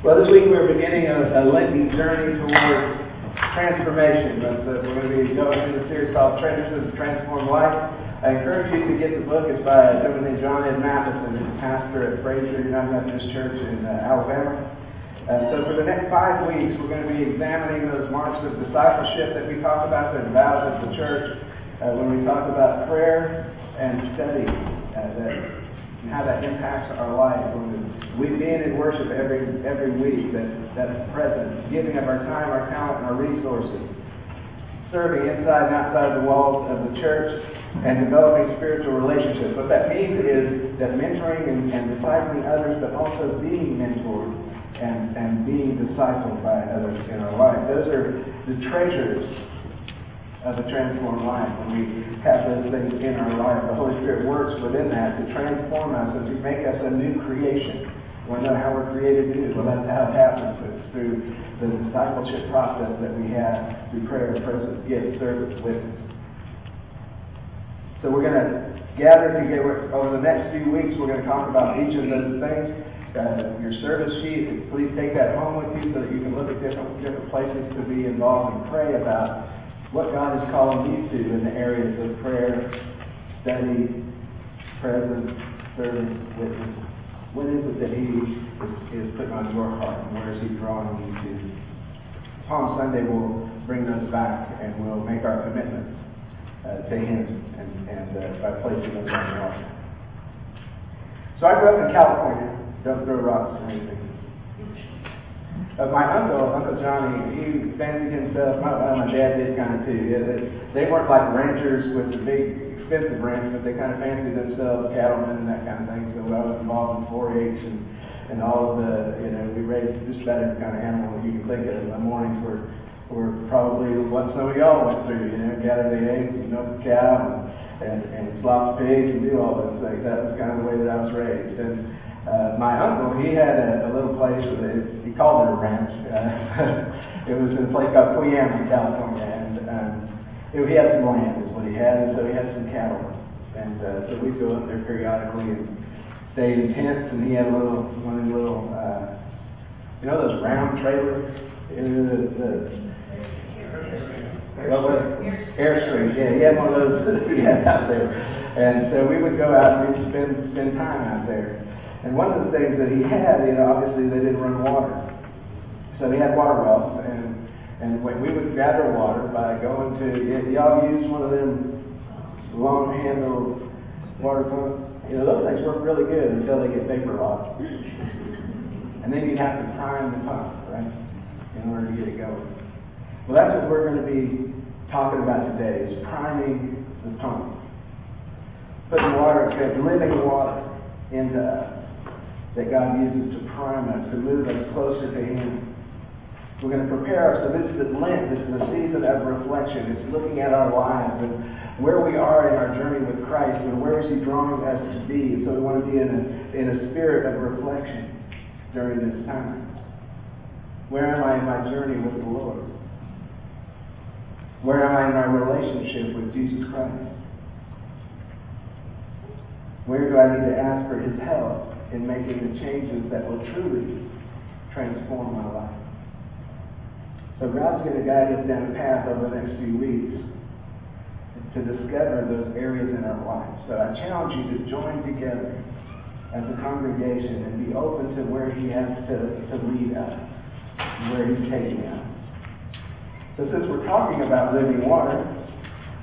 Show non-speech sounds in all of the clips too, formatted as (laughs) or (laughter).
Well, this week we're beginning a, a lengthy journey toward transformation. But, uh, we're going to be going through the series called Treasures of the Transformed Life. I encourage you to get the book. It's by a gentleman named John Ed Mathison, who's pastor at Frazer United Methodist Church in uh, Alabama. And so for the next five weeks, we're going to be examining those marks of discipleship that we talked about that vows of the church uh, when we talk about prayer and study, uh, that, and how that impacts our life. When we being in worship every every week, that that's present, giving of our time, our talent, and our resources, serving inside and outside the walls of the church, and developing spiritual relationships. What that means is that mentoring and, and discipling others, but also being mentored and, and being discipled by others in our life. Those are the treasures of a transformed life. When we have those things in our life, the Holy Spirit works within that to transform us and to make us a new creation. We want to know how we're created new? Well, that's how it happens. It's through the discipleship process that we have through prayer, presence, gift, service, witness. So we're going to gather together over the next few weeks. We're going to talk about each of those things. Uh, your service sheet, please take that home with you so that you can look at different different places to be involved and pray about what God is calling you to in the areas of prayer, study, presence, service, witness. What is it that He is, is putting on your heart, and where is He drawing you to? Palm Sunday, we'll bring those back, and we'll make our commitment uh, to Him and, and uh, by placing them on the altar. So I grew up in California. Don't throw rocks or anything. Uh, my uncle, Uncle Johnny, he fancied himself. My, well, my dad did kind of too. Yeah, they, they weren't like ranchers with the big, expensive ranch, but they kind of fancied themselves cattlemen and that kind of thing. So I was involved in 4-H and and all of the, you know, we raised just about every kind of animal you can think of. My mornings were were probably what some of y'all went through. You know, gather the eggs, and milk the cow, and and, and slop pigs, and do all those things. That was kind of the way that I was raised. And uh, my uncle, he had a, a little place, that he called it a ranch. Uh, (laughs) it was in a place called Cuyama, California, and um, he had some land, is what he had, and so he had some cattle. And uh, so we'd go up there periodically and stay in tents, and he had a little, one of the little, uh, you know those round trailers? The, the, what, Airstream, yeah, he had one of those (laughs) that he had out there. And so we would go out and we'd spend, spend time out there. And one of the things that he had, you know, obviously they didn't run water. So he had water wells, and and when we would gather water by going to, y'all use one of them long handled water pumps? You know, those things work really good until they get vapor locked. And then you have to prime the pump, right, in order to get it going. Well, that's what we're going to be talking about today, is priming the pump. Putting water, living water into us that God uses to prime us, to move us closer to Him. We're going to prepare ourselves. This is Lent. This is a season of reflection. It's looking at our lives and where we are in our journey with Christ and where is He drawing us to be. So we want to be in a, in a spirit of reflection during this time. Where am I in my journey with the Lord? Where am I in my relationship with Jesus Christ? Where do I need to ask for His help in making the changes that will truly transform my life? So God's going to guide us down a path over the next few weeks to discover those areas in our lives. So I challenge you to join together as a congregation and be open to where He has to, to lead us, where He's taking us. So since we're talking about living water,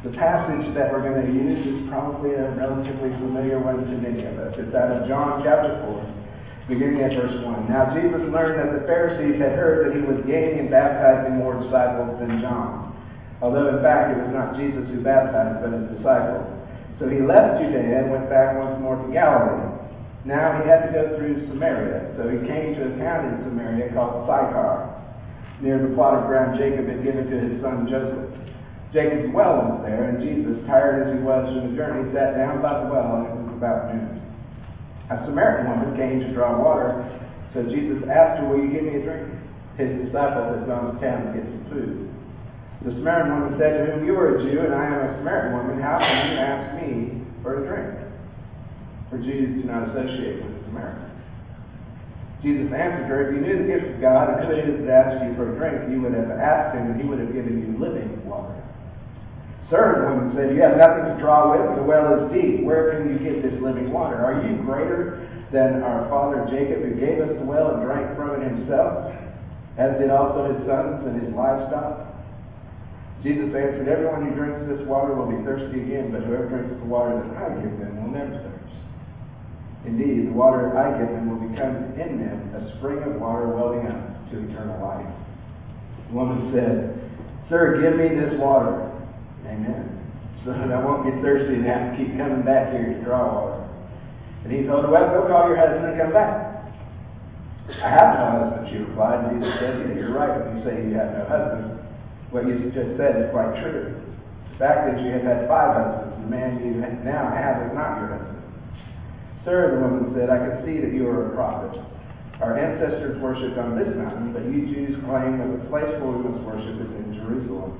the passage that we're going to use is probably a relatively familiar one to many of us. It's out of John chapter 4, beginning at verse 1. Now Jesus learned that the Pharisees had heard that he was gaining and baptizing more disciples than John. Although in fact it was not Jesus who baptized, but his disciples. So he left Judea and went back once more to Galilee. Now he had to go through Samaria. So he came to a town in Samaria called Sychar, near the plot of ground Jacob had given to his son Joseph. Jacob's well was there, and Jesus, tired as he was from the journey, sat down by the well, and it was about noon. A Samaritan woman came to draw water, so Jesus asked her, Will you give me a drink? His disciples had gone to town to get some food. The Samaritan woman said to him, You are a Jew, and I am a Samaritan woman. How can you ask me for a drink? For Jews do not associate with Samaritans. Jesus answered her, If you knew the gift of God and who it is that asks you for a drink, you would have asked him, and he would have given you living water. The woman said, You have nothing to draw with, the well is deep. Where can you get this living water? Are you greater than our father Jacob, who gave us the well and drank from it himself, as did also his sons and his livestock? Jesus answered, Everyone who drinks this water will be thirsty again, but whoever drinks the water that I give them will never thirst. Indeed, the water I give them will become in them a spring of water welling up to eternal life. The woman said, Sir, give me this water. Amen. So that I won't get thirsty and have to keep coming back here to draw water. And he told her, Well, go call your husband and come back. I have no husband, she replied. And Jesus said, yeah, You're right when you say you have no husband. What you just said is quite true. The fact is, you have had five husbands. The man you now have is not your husband. Sir, the woman said, I can see that you are a prophet. Our ancestors worshipped on this mountain, but you Jews claim that the place where we must worship is in Jerusalem.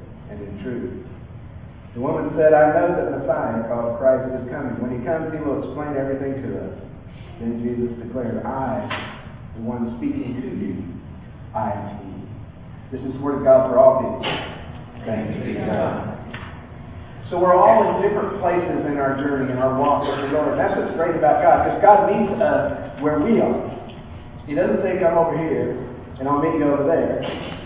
and in truth. The woman said, I know that Messiah, called Christ, is coming. When he comes, he will explain everything to us. Then Jesus declared, I, the one speaking to you, I am he. This is the word of God for all people. Thanks be to God. So we're all in different places in our journey, in our walk with the Lord. That's what's great about God, because God meets us where we are. He doesn't say, come over here, and I'll meet you over there,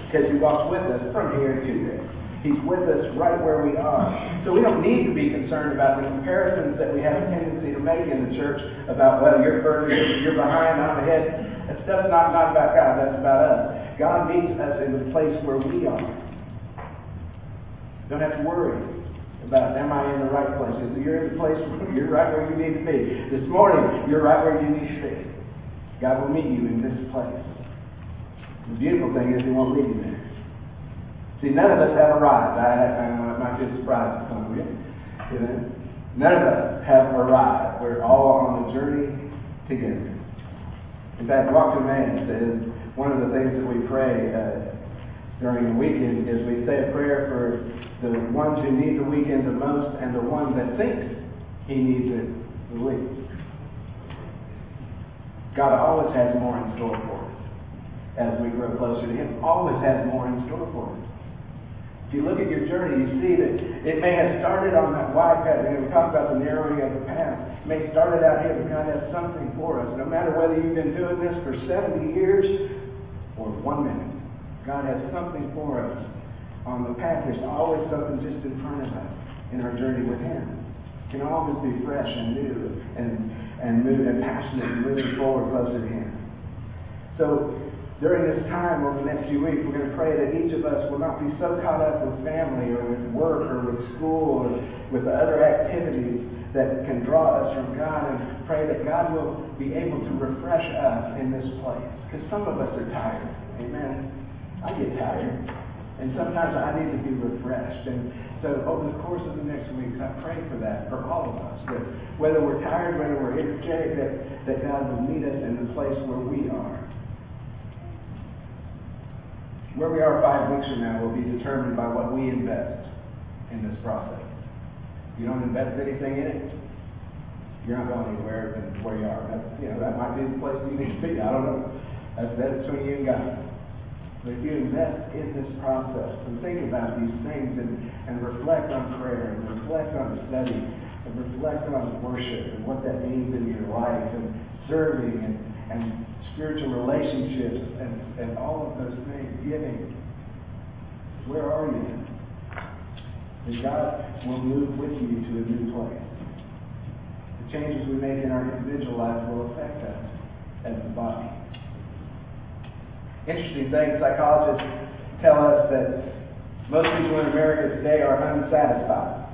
because He walks with us from here to there. He's with us right where we are. So we don't need to be concerned about the comparisons that we have a tendency to make in the church about, well, you're further, you're behind, I'm ahead. That stuff's not, not about God, that's about us. God meets us in the place where we are. Don't have to worry about am I in the right place? Because you're in the place (laughs) where you're right where you need to be. This morning, you're right where you need to be. God will meet you in this place. The beautiful thing is He won't leave you there. See, none of us have arrived. I, I know it might be a surprise to some of you. None of us have arrived. We're all on the journey together. In fact, Walk to Emmaus says one of the things that we pray uh, during the weekend is we say a prayer for the ones who need the weekend the most and the one that thinks he needs it the least. God always has more in store for us as we grow closer to Him. Always has more in store for us. If you look at your journey, you see that it may have started on that wide path. Know, we talk about the narrowing of the path. It may have started out here, but God has something for us. No matter whether you've been doing this for 70 years or one minute, God has something for us on the path. There's always something just in front of us in our journey with Him. It can always be fresh and new and, and, move, and passionate and moving forward closer to Him. So during this time over the next few weeks, we're going to pray that each of us will not be so caught up with family or with work or with school or with other activities that can draw us from God and pray that God will be able to refresh us in this place. Because some of us are tired. Amen. I get tired. And sometimes I need to be refreshed. And so over the course of the next weeks, I pray for that for all of us. That whether we're tired, whether we're energetic, that, that God will meet us in the place where we are. Where we are five weeks from now will be determined by what we invest in this process. If you don't invest anything in it, you're not going anywhere than where you are. That, you know, that might be the place you need to be. I don't know. That's, between you and God. But if you invest in this process and think about these things and, and reflect on prayer and reflect on study and reflect on worship and what that means in your life and serving and, and spiritual relationships and, and all of those things, giving. Where are you? And God will move with you to a new place. The changes we make in our individual lives will affect us as the body. Interesting thing, psychologists tell us that most people in America today are unsatisfied.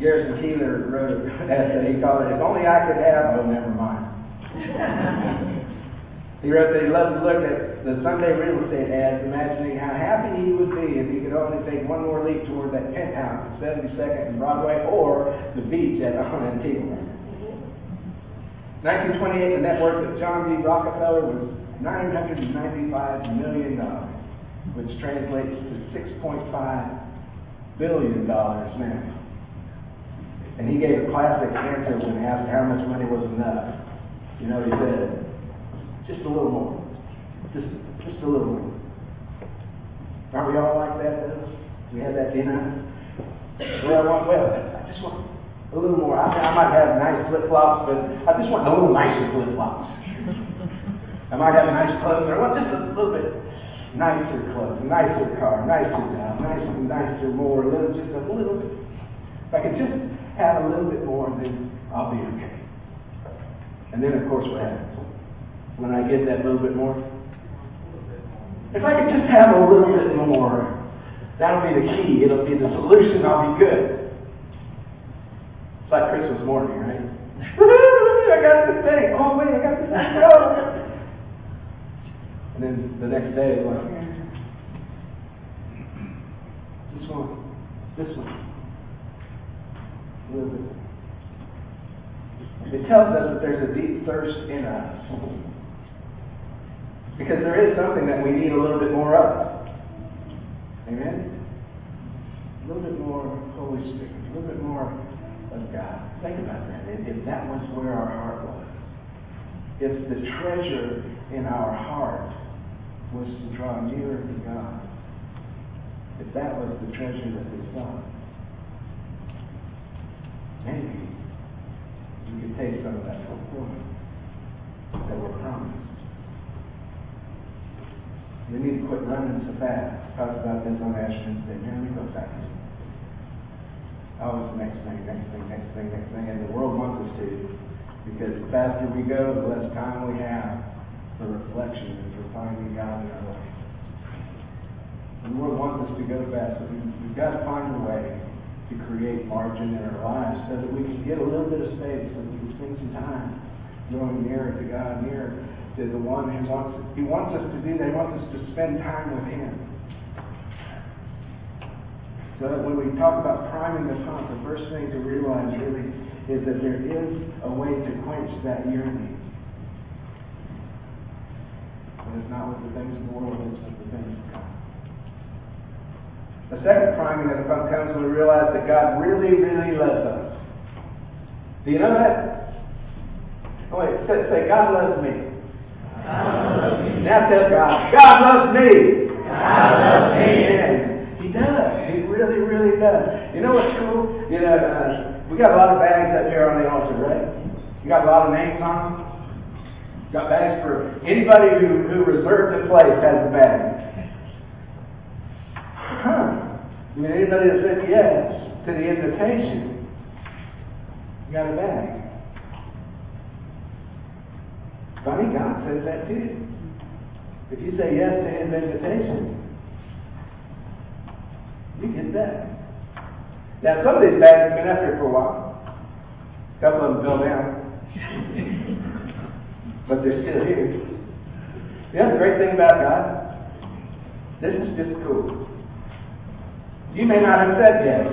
Garrison Keillor wrote an (laughs) essay, he called it, If Only I Could Have, Oh, Never Mind. (laughs) He wrote that he loved to look at the Sunday real estate ads, imagining how happy he would be if he could only take one more leap toward that penthouse at 72nd and Broadway or the beach at on Antigua. 1928, the net worth of John D. Rockefeller was $995 million, which translates to $6.5 billion now. And he gave a classic answer when asked how much money was enough. You know, he said, just a little more. Just, just a little more. Aren't we all like that, though? We have that in us. Well, I want, well, I just want a little more. I, I might have nice flip flops, but I just want a little nicer flip flops. I might have nice clothes, or I want just a little bit nicer clothes, nicer car, nicer job, nicer, nicer, more, little, just a little bit. If I could just have a little bit more, and then I'll be okay. And then, of course, what happens? When I get that little bit more, if I could just have a little bit more, that'll be the key. It'll be the solution. I'll be good. It's like Christmas morning, right? (laughs) I got this thing. Oh, wait, I got this thing. Oh. And then the next day, like, this one, this one, It tells us that there's a deep thirst in us. Because there is something that we need a little bit more of. Amen? A little bit more Holy Spirit, a little bit more of God. Think about that. If that was where our heart was, if the treasure in our heart was to draw nearer to God, if that was the treasure that we sought, maybe we could take some of that fulfillment that we're promised. We need to quit running so fast. Talked about this on Ash Wednesday. Man, we go fast. Always the next thing, next thing, next thing, next thing. And the world wants us to. Because the faster we go, the less time we have for reflection and for finding God in our life. The world wants us to go fast, but we've got to find a way to create margin in our lives so that we can get a little bit of space, so we can spend some time growing nearer to God, nearer to the one who wants He wants us to do that. He wants us to spend time with Him. So that when we talk about priming the pump, the first thing to realize really is that there is a way to quench that yearning. But it's not with the things of the world, it's with the things of God. The second priming of the pump comes when we realize that God really, really loves us. Do you know that? Oh, wait, say, say God loves me. Now tell God, God loves me. God loves me. Amen. He does. He really, really does. You know what's cool? You know, uh, we got a lot of bags up here on the altar, right? You got a lot of names on them. Got bags for anybody who, who reserved a place has a bag. I mean, anybody that said yes to the invitation, got a bag. Funny, God says that too. If you say yes to His invitation, you get that. Now, some of these bags have been up here for a while. A couple of them fell down. (laughs) but they're still here. You know the great thing about God? This is just cool. You may not have said yes.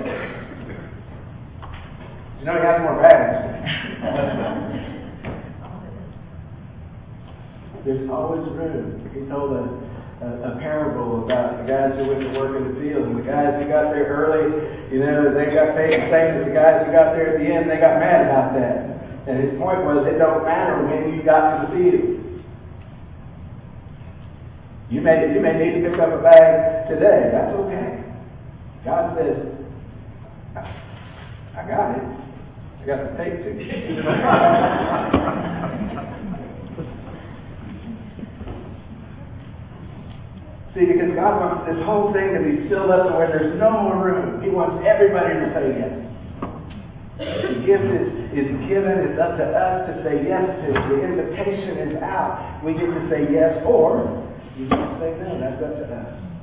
You know he has more bags. There's always room. He told a, a, a, parable about the guys who went to work in the field, and the guys who got there early, you know, they got paid the same as the guys who got there at the end. They got mad about that. And his point was, it don't matter when you got to the field. You may you may need to pick up a bag today. That's okay. God says, I got it. I got the tape to (laughs) See, because God wants this whole thing to be filled up to where there's no more room. He wants everybody to say yes. The gift is, is given. It's up to us to say yes to. The invitation is out. We get to say yes or you to say no. That's up to us.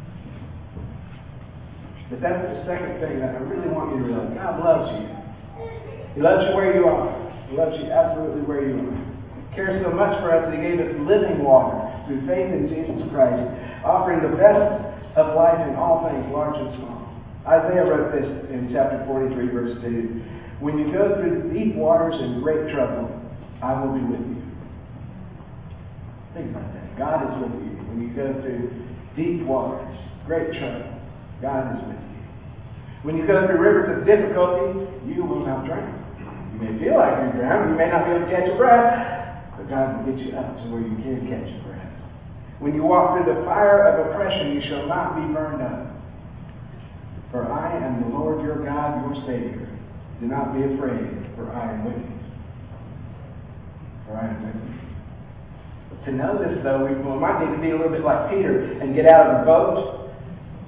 But that's the second thing that I really want you to realize. God loves you. He loves you where you are. He loves you absolutely where you are. He cares so much for us that He gave us living water through faith in Jesus Christ, offering the best of life in all things, large and small. Isaiah wrote this in chapter 43, verse 2. When you go through deep waters and great trouble, I will be with you. Think about that. God is with you. When you go through deep waters, great trouble, God is with you. When you go through rivers of difficulty, you will not drown. You may feel like you're drowning. You may not be able to catch a breath, but God will get you up to where you can catch a breath. When you walk through the fire of oppression, you shall not be burned up. For I am the Lord your God, your Savior. Do not be afraid, for I am with you. For I am with you. To know this, though, we might need to be a little bit like Peter and get out of the boat.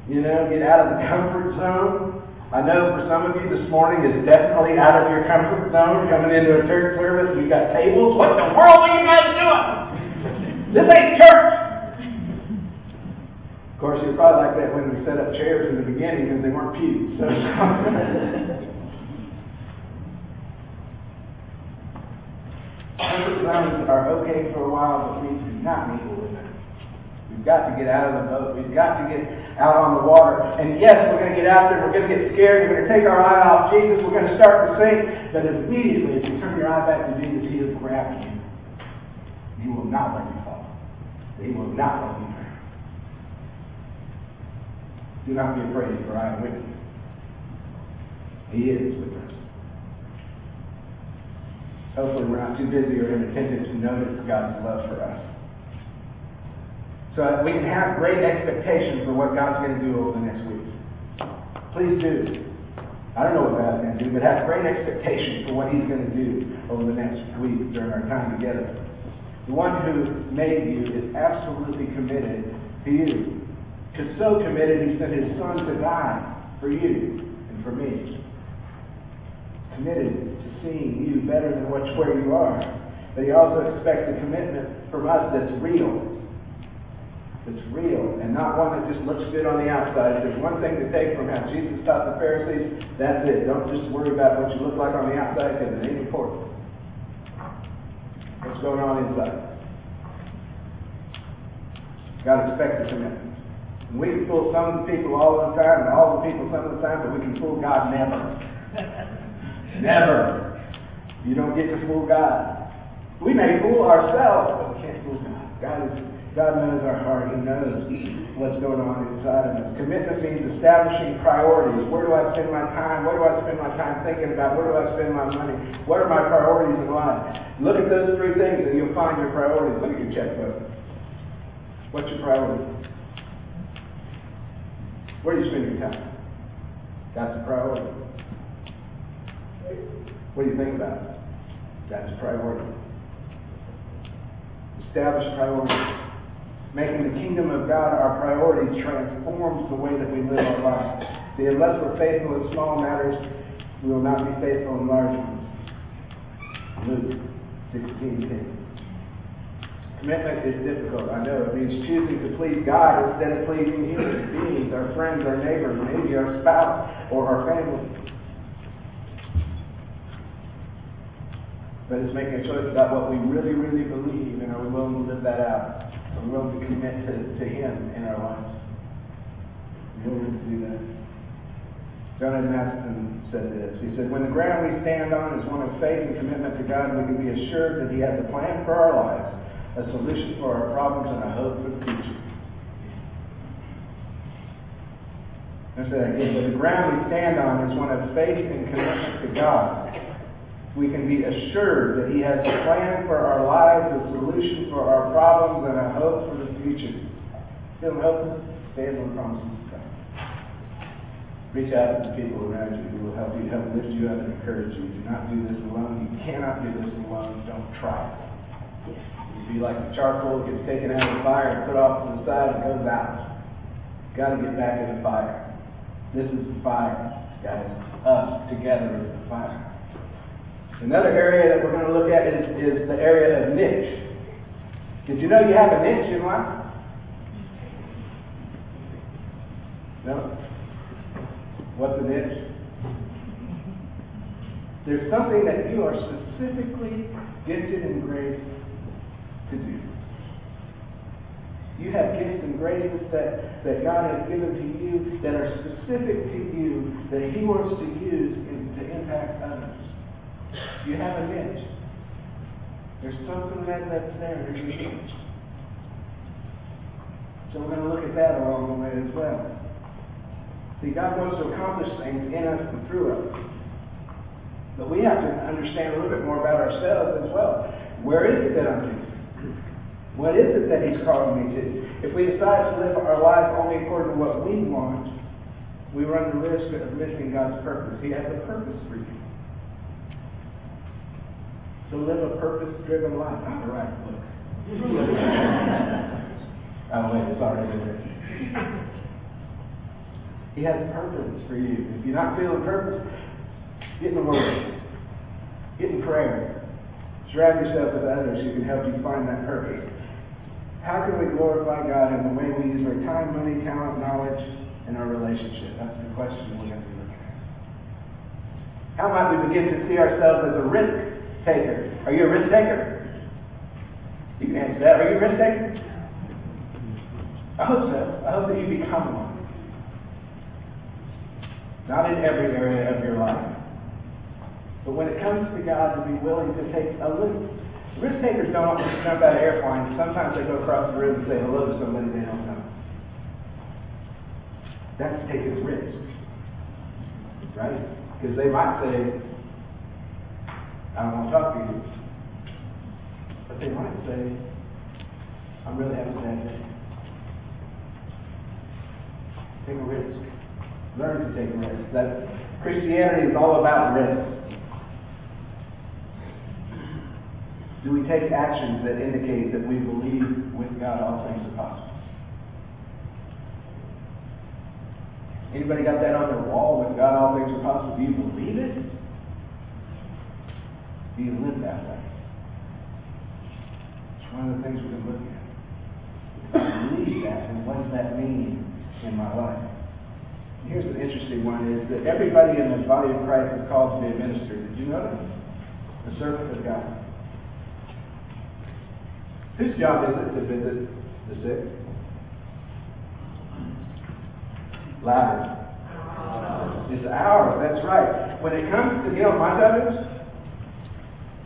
You know, get out of the comfort zone. I know for some of you this morning is definitely out of your comfort zone. Coming into a church service, we got tables. What in the world are you guys doing? This ain't church Of course, you're probably like that when we set up chairs in the beginning because they weren't pews. So. (laughs) Comfort zones are okay for a while, but we do not to live in We've got to get out of the boat. We've got to get out on the water. And yes, we're going to get out there. We're going to get scared. We're going to take our eye off Jesus. We're going to start to sink. But immediately, if you turn your eye back to Jesus, He will grab you. He will not let you fall. He will not let you drown. Do not be afraid, for I am with you. He is with us. Hopefully, we're not too busy or inattentive to notice God's love for us. So we can have great expectations for what God's going to do over the next week. Please do. I don't know what God's going to do, but have great expectations for what He's going to do over the next week during our time together. The one who made you is absolutely committed to you. Because so committed, he sent his son to die for you and for me. Committed to seeing you better than what, where you are. But he also expects a commitment from us that's real. That's real and not one that just looks good on the outside. If there's one thing to take from how Jesus taught the Pharisees, that's it. Don't just worry about what you look like on the outside because it ain't important. What's going on inside? God expects a commitment. We can fool some of the people all the time and all the people some of the time, but we can fool God never. (laughs) never. You don't get to fool God. We may fool ourselves, but we can't fool God. God is God knows our heart. He knows what's going on inside of us. Commitment means establishing priorities. Where do I spend my time? What do I spend my time thinking about? Where do I spend my money? What are my priorities in life? Look at those three things and you'll find your priorities. Look at your checkbook. What's your priority? Where do you spend your time? That's a priority. What do you think about? That's a priority. Establish priorities. Making the kingdom of God our priority transforms the way that we live our lives. See, unless we're faithful in small matters, we will not be faithful in large ones. Luke 16 Commitment is difficult. I know it means choosing to please God instead of pleasing human beings, our friends, our neighbors, maybe our spouse or our family. But it's making a choice about what we really, really believe, and are we willing to live that out? We willing to commit to, to Him in our lives? Are we willing to do that? John Ed Mathison said this. He said, When the ground we stand on is one of faith and commitment to God, we can be assured that He has a plan for our lives a solution for our problems and a hope for the future. I said again, the ground we stand on is one of faith and commitment to God. We can be assured that He has a plan for our lives, a solution for our problems, and a hope for the future. Feel helpless? Stand on promises of God. Reach out to the people around you who will help you, help lift you up and encourage you. Do not do this alone. You cannot do this alone. Don't try it. It'd be like the charcoal that gets taken out of the fire and put off to the side and goes out. Got to get back in the fire. This is the fire, guys. Us together is the fire. Another area that we're going to look at is, is the area of niche. Did you know you have a niche in life? No? What's a niche? There's something that you are specifically gifted and graced to do. You have gifts and graces that, that God has given to you that are specific to you that He wants to use in, to impact others. You have a niche. There's something that, that's there. There's a niche. So we're going to look at that along the way as well. See, God wants to accomplish things in us and through us. But we have to understand a little bit more about ourselves as well. Where is it that I'm doing? What is it that He's calling me to? If we decide to live our life only according to what we want, we run the risk of missing God's purpose. He has a purpose for you. So live a purpose-driven life. All right, look. (laughs) oh wait. He has a purpose for you. If you're not feeling purpose, get in the Word. Get in prayer. Surround yourself with others who can help you find that purpose. How can we glorify God in the way we use our time, money, talent, knowledge, and our relationship? That's the question we're going to looking at. How might we begin to see ourselves as a risk taker? Are you a risk taker? You can answer that. Are you a risk taker? I hope so. I hope that you become one. Not in every area of your life. But when it comes to God, to be willing to take a risk. Risk takers don't always jump out of airplanes. Sometimes they go across the room and say hello to somebody they don't know. That's taking risk. Right? Because they might say, I don't want to talk to you. But they might say, I'm really having a bad day. Take a risk. Learn to take risks. That Christianity is all about risk. Do we take actions that indicate that we believe with God all things are possible? Anybody got that on their wall? With God all things are possible. Do you believe it? Do you live that way? It's one of the things we're going to look at. If I believe that, then what does that mean in my life? Here's an interesting one is that everybody in the body of Christ is called to be a minister. Did you know that? The servant of God. Whose job is it to visit the sick? Louder. It's ours, that's right. When it comes to, you know my job is?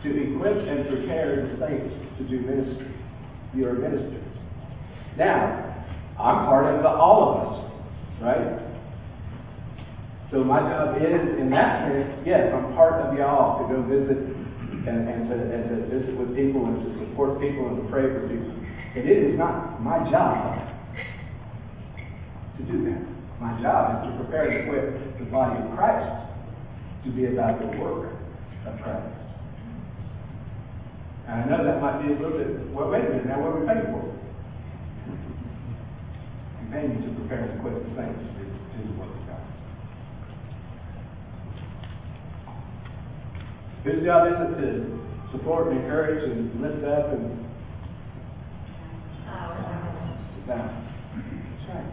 To equip and prepare the saints to do ministry. You are ministers. Now, I'm part of the all of us, right? So my job is, in that sense, yes, I'm part of y'all to go visit and, and, to, and to visit with people and to support people and to pray for people. And it is not my job to do that. My job is to prepare and equip the body of Christ to be about the work of Christ. And I know that might be a little bit, well, wait a minute, now what are we paying for? We're paying you to prepare and equip the saints to do the work of God. Whose job is it to support and encourage and lift up and balance? That's right.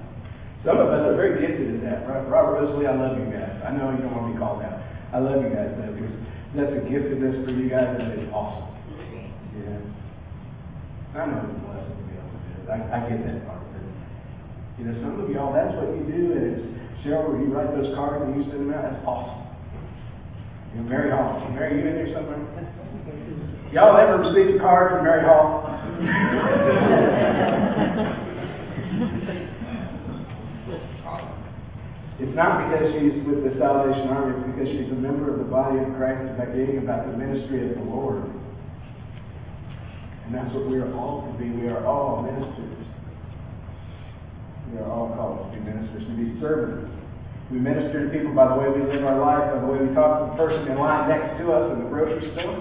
Some of us are very gifted at that. Right? Robert Rosalie, I love you guys. I know you don't want to be called out. I love you guys though, because that's a giftedness for you guys that is awesome. Yeah. I know it's a blessing to be able to do it. I, I get that part. But, you know, some of y'all, that's what you do, and it's Cheryl, you write those cards and you send them out. That's awesome. You know, Mary Hall. Mary, you in there somewhere? Y'all ever received a card from Mary Hall? It's not because she's with the Salvation Army, it's because she's a member of the body of Christ about being about the ministry of the Lord. And that's what we are all to be. We are all ministers. We are all called to be ministers, to be servants. We minister to people by the way we live our life, by the way we talk to the person in line next to us in the grocery store,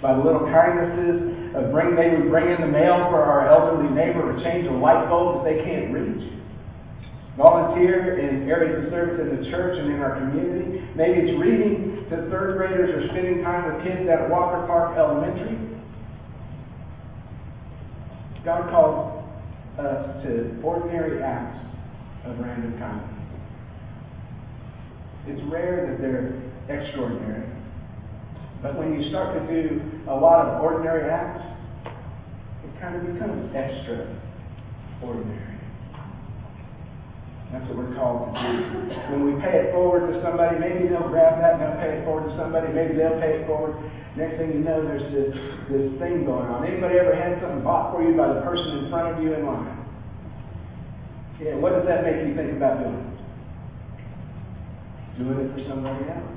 by the little kindnesses of bring maybe we bring in the mail for our elderly neighbor or change a light bulb that they can't reach. Volunteer in areas of service in the church and in our community. Maybe it's reading to third graders or spending time with kids at Walker Park Elementary. God calls us to ordinary acts of random kindness. It's rare that they're extraordinary. But when you start to do a lot of ordinary acts, it kind of becomes extra ordinary. That's what we're called to do. When we pay it forward to somebody, maybe they'll grab that and they'll pay it forward to somebody. Maybe they'll pay it forward. Next thing you know, there's this, this thing going on. Anybody ever had something bought for you by the person in front of you in line? Yeah, what does that make you think about doing? Doing it for somebody else.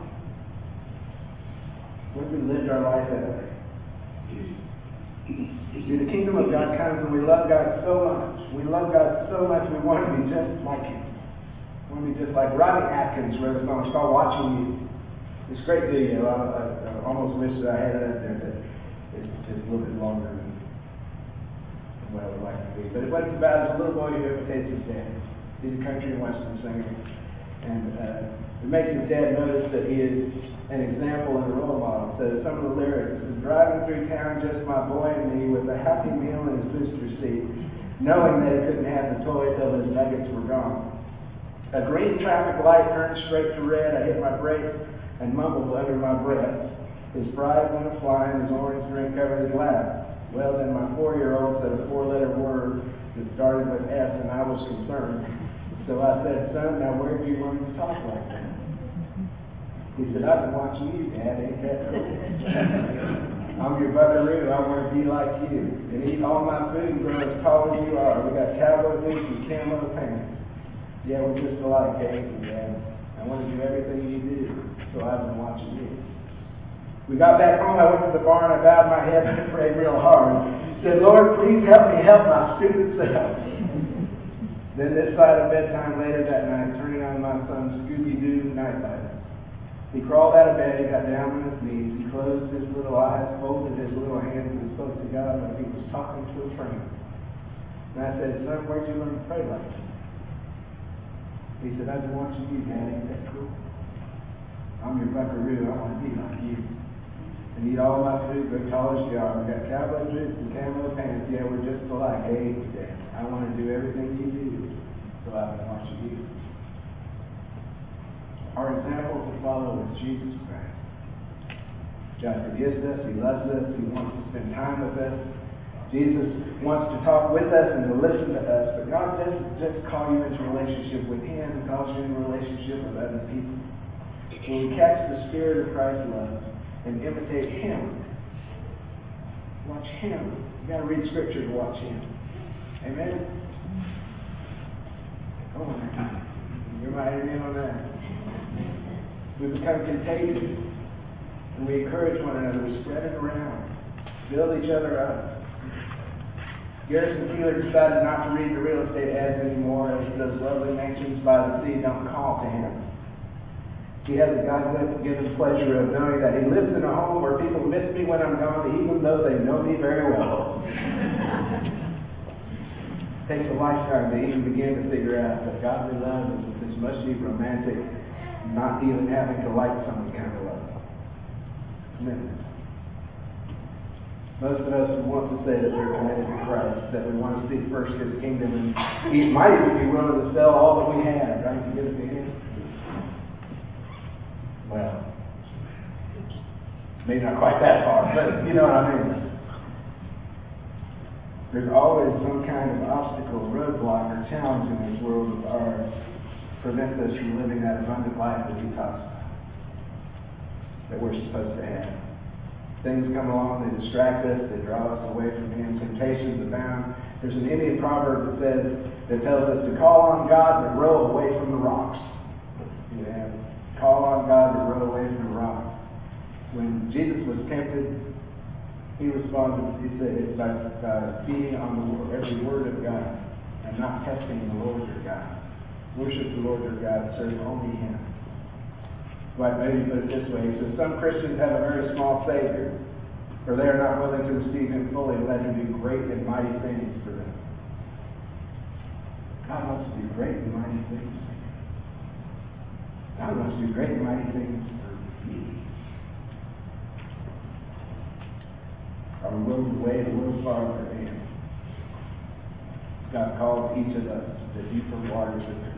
What if we lived our life that way? See, the kingdom of God comes when we love God so much. We love God so much we want to be just like Him. We want to be just like Rodney Atkins wrote a song. It's called Watching You. It's a great video. I, I, I almost wish that I had it up there, but it's just a little bit longer than what I would like to be. But it was about a little boy who imitates his dad. He's a country and western singer. And uh, it makes his dad notice that he is an example and a role model. So some of the lyrics is driving through town, just my boy and me, with a happy meal in his booster seat, knowing that he couldn't have the toy till his nuggets were gone. A green traffic light turned straight to red. I hit my brakes and mumbled under my breath. His pride went flying, his orange drink covered his lap. Well, then my four-year-old said a four-letter word that started with S, and I was concerned. So I said, son, now where did you learn to talk like that? He said, I've been watching you, Dad. Ain't that cool? (laughs) I'm your buckaroo. I want to be like you. And eat all my food and grow as tall as you are. We got cowboy boots and camo pants. Yeah, we're just alike, we, Dad? I want to do everything you do. So I've been watching you. We got back home. I went to the barn. I bowed my head and (laughs) prayed real hard. Said, Lord, please help me help my stupid self. Then this side of bedtime later that night, turning on my son's Scooby-Doo nightlight. He crawled out of bed, he got down on his knees, he closed his little eyes, folded his little hands, and spoke to God like he was talking to a friend. And I said, Son, where'd you learn to pray like that? He said, I've been watching you, Dad. Ain't that cool? I'm your buckaroo. I want to be like you. And eat all my food, grow tall as you are. We got cowboy boots and camo pants. Yeah, we're just alike. Hey, Dad, I want to do everything you do. So I've been watching you. Our example to follow is Jesus Christ. God forgives us, He loves us, He wants to spend time with us. Jesus wants to talk with us and to listen to us, but God doesn't just call you into relationship with Him, He calls you into relationship with other people. When we catch the spirit of Christ's love and imitate Him, watch Him. You've got to read Scripture to watch Him. Amen? You're my amen on that. We become contagious. And we encourage one another. We spread it around. Build each other up. Garrison Keillor decided not to read the real estate ads anymore as those lovely mansions by the sea don't call to him. He has a God-given pleasure of knowing that he lives in a home where people miss me when I'm gone, even though they know me very well. Takes a lifetime to even begin to figure out that godly love is this mushy, romantic, not even having to like someone kind of love. Commitment. Most of us want to say that we're committed to Christ, that we want to seek first His kingdom, and He might even be willing to sell all that we have, right, to give it to Him. Well, maybe not quite that far, but you know what I mean. There's always some kind of obstacle, roadblock, or challenge in this world of ours prevents us from living that abundant life that He talks about, that we're supposed to have. Things come along, they distract us, they draw us away from Him. Temptations abound. There's an Indian proverb that says that tells us to call on God but row away from the rocks. Call on God but row away from the rocks. When Jesus was tempted, he responded, he said, it's by, by feeding on the, every word of God and not testing the Lord your God. Worship the Lord your God, serve only Him. But maybe put it this way. He says, some Christians have a very small Savior, for they are not willing to receive Him fully and let Him do great and mighty things for them. God wants to do great and mighty things for you. God wants to do great and mighty things for me. Are willing to wait a little farther in? God calls each of us to deeper waters of commitment.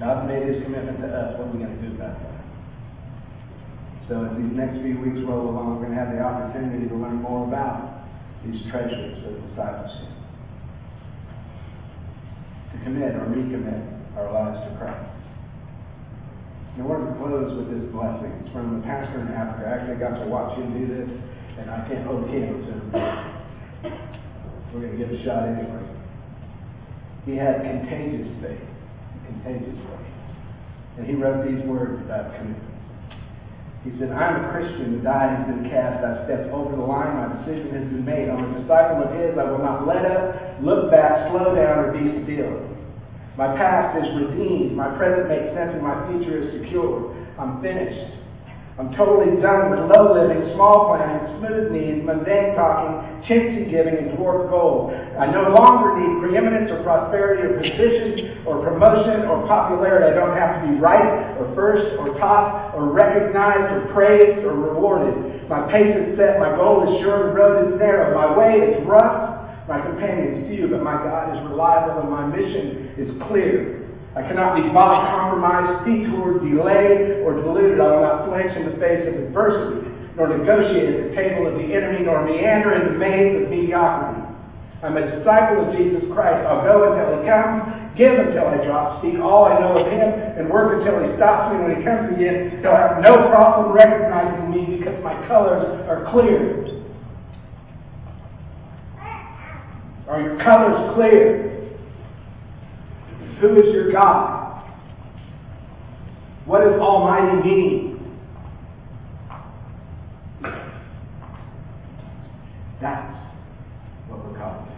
God's made his commitment to us. What are we going to do about that? So as these next few weeks roll along, we're going to have the opportunity to learn more about these treasures of discipleship. To commit or recommit our lives to Christ. And we're going to close with this blessing. From the pastor in Africa. I actually got to watch him do this, and I can't hold the candle to him. We're going to give a shot anyway. He had contagious faith. Contagious faith. And he wrote these words about commitment. He said, I'm a Christian. The die has been cast. I've stepped over the line. My decision has been made. I'm a disciple of His. I will not let up, look back, slow down, or be still. My past is redeemed. My present makes sense, and my future is secure. I'm finished. I'm totally done with low living, small planning, smooth needs, mundane talking, chintzy giving, and dwarf goals. I no longer need preeminence or prosperity or position or promotion or popularity. I don't have to be right or first or top or recognized or praised or rewarded. My pace is set. My goal is sure. The road is narrow. My way is rough. My companions few, but my God is reliable and my mission is clear. I cannot be bought, compromised, detoured, delayed, or deluded. I will not flinch in the face of adversity, nor negotiate at the table of the enemy, nor meander in the maze of mediocrity. I'm a disciple of Jesus Christ. I'll go until he comes, give until I drop, speak all I know of him, and work until he stops me. When he comes again, he'll have no problem recognizing me because my colors are clear. Are your colors clear? Who is your God? What does Almighty mean? That's what we're called to.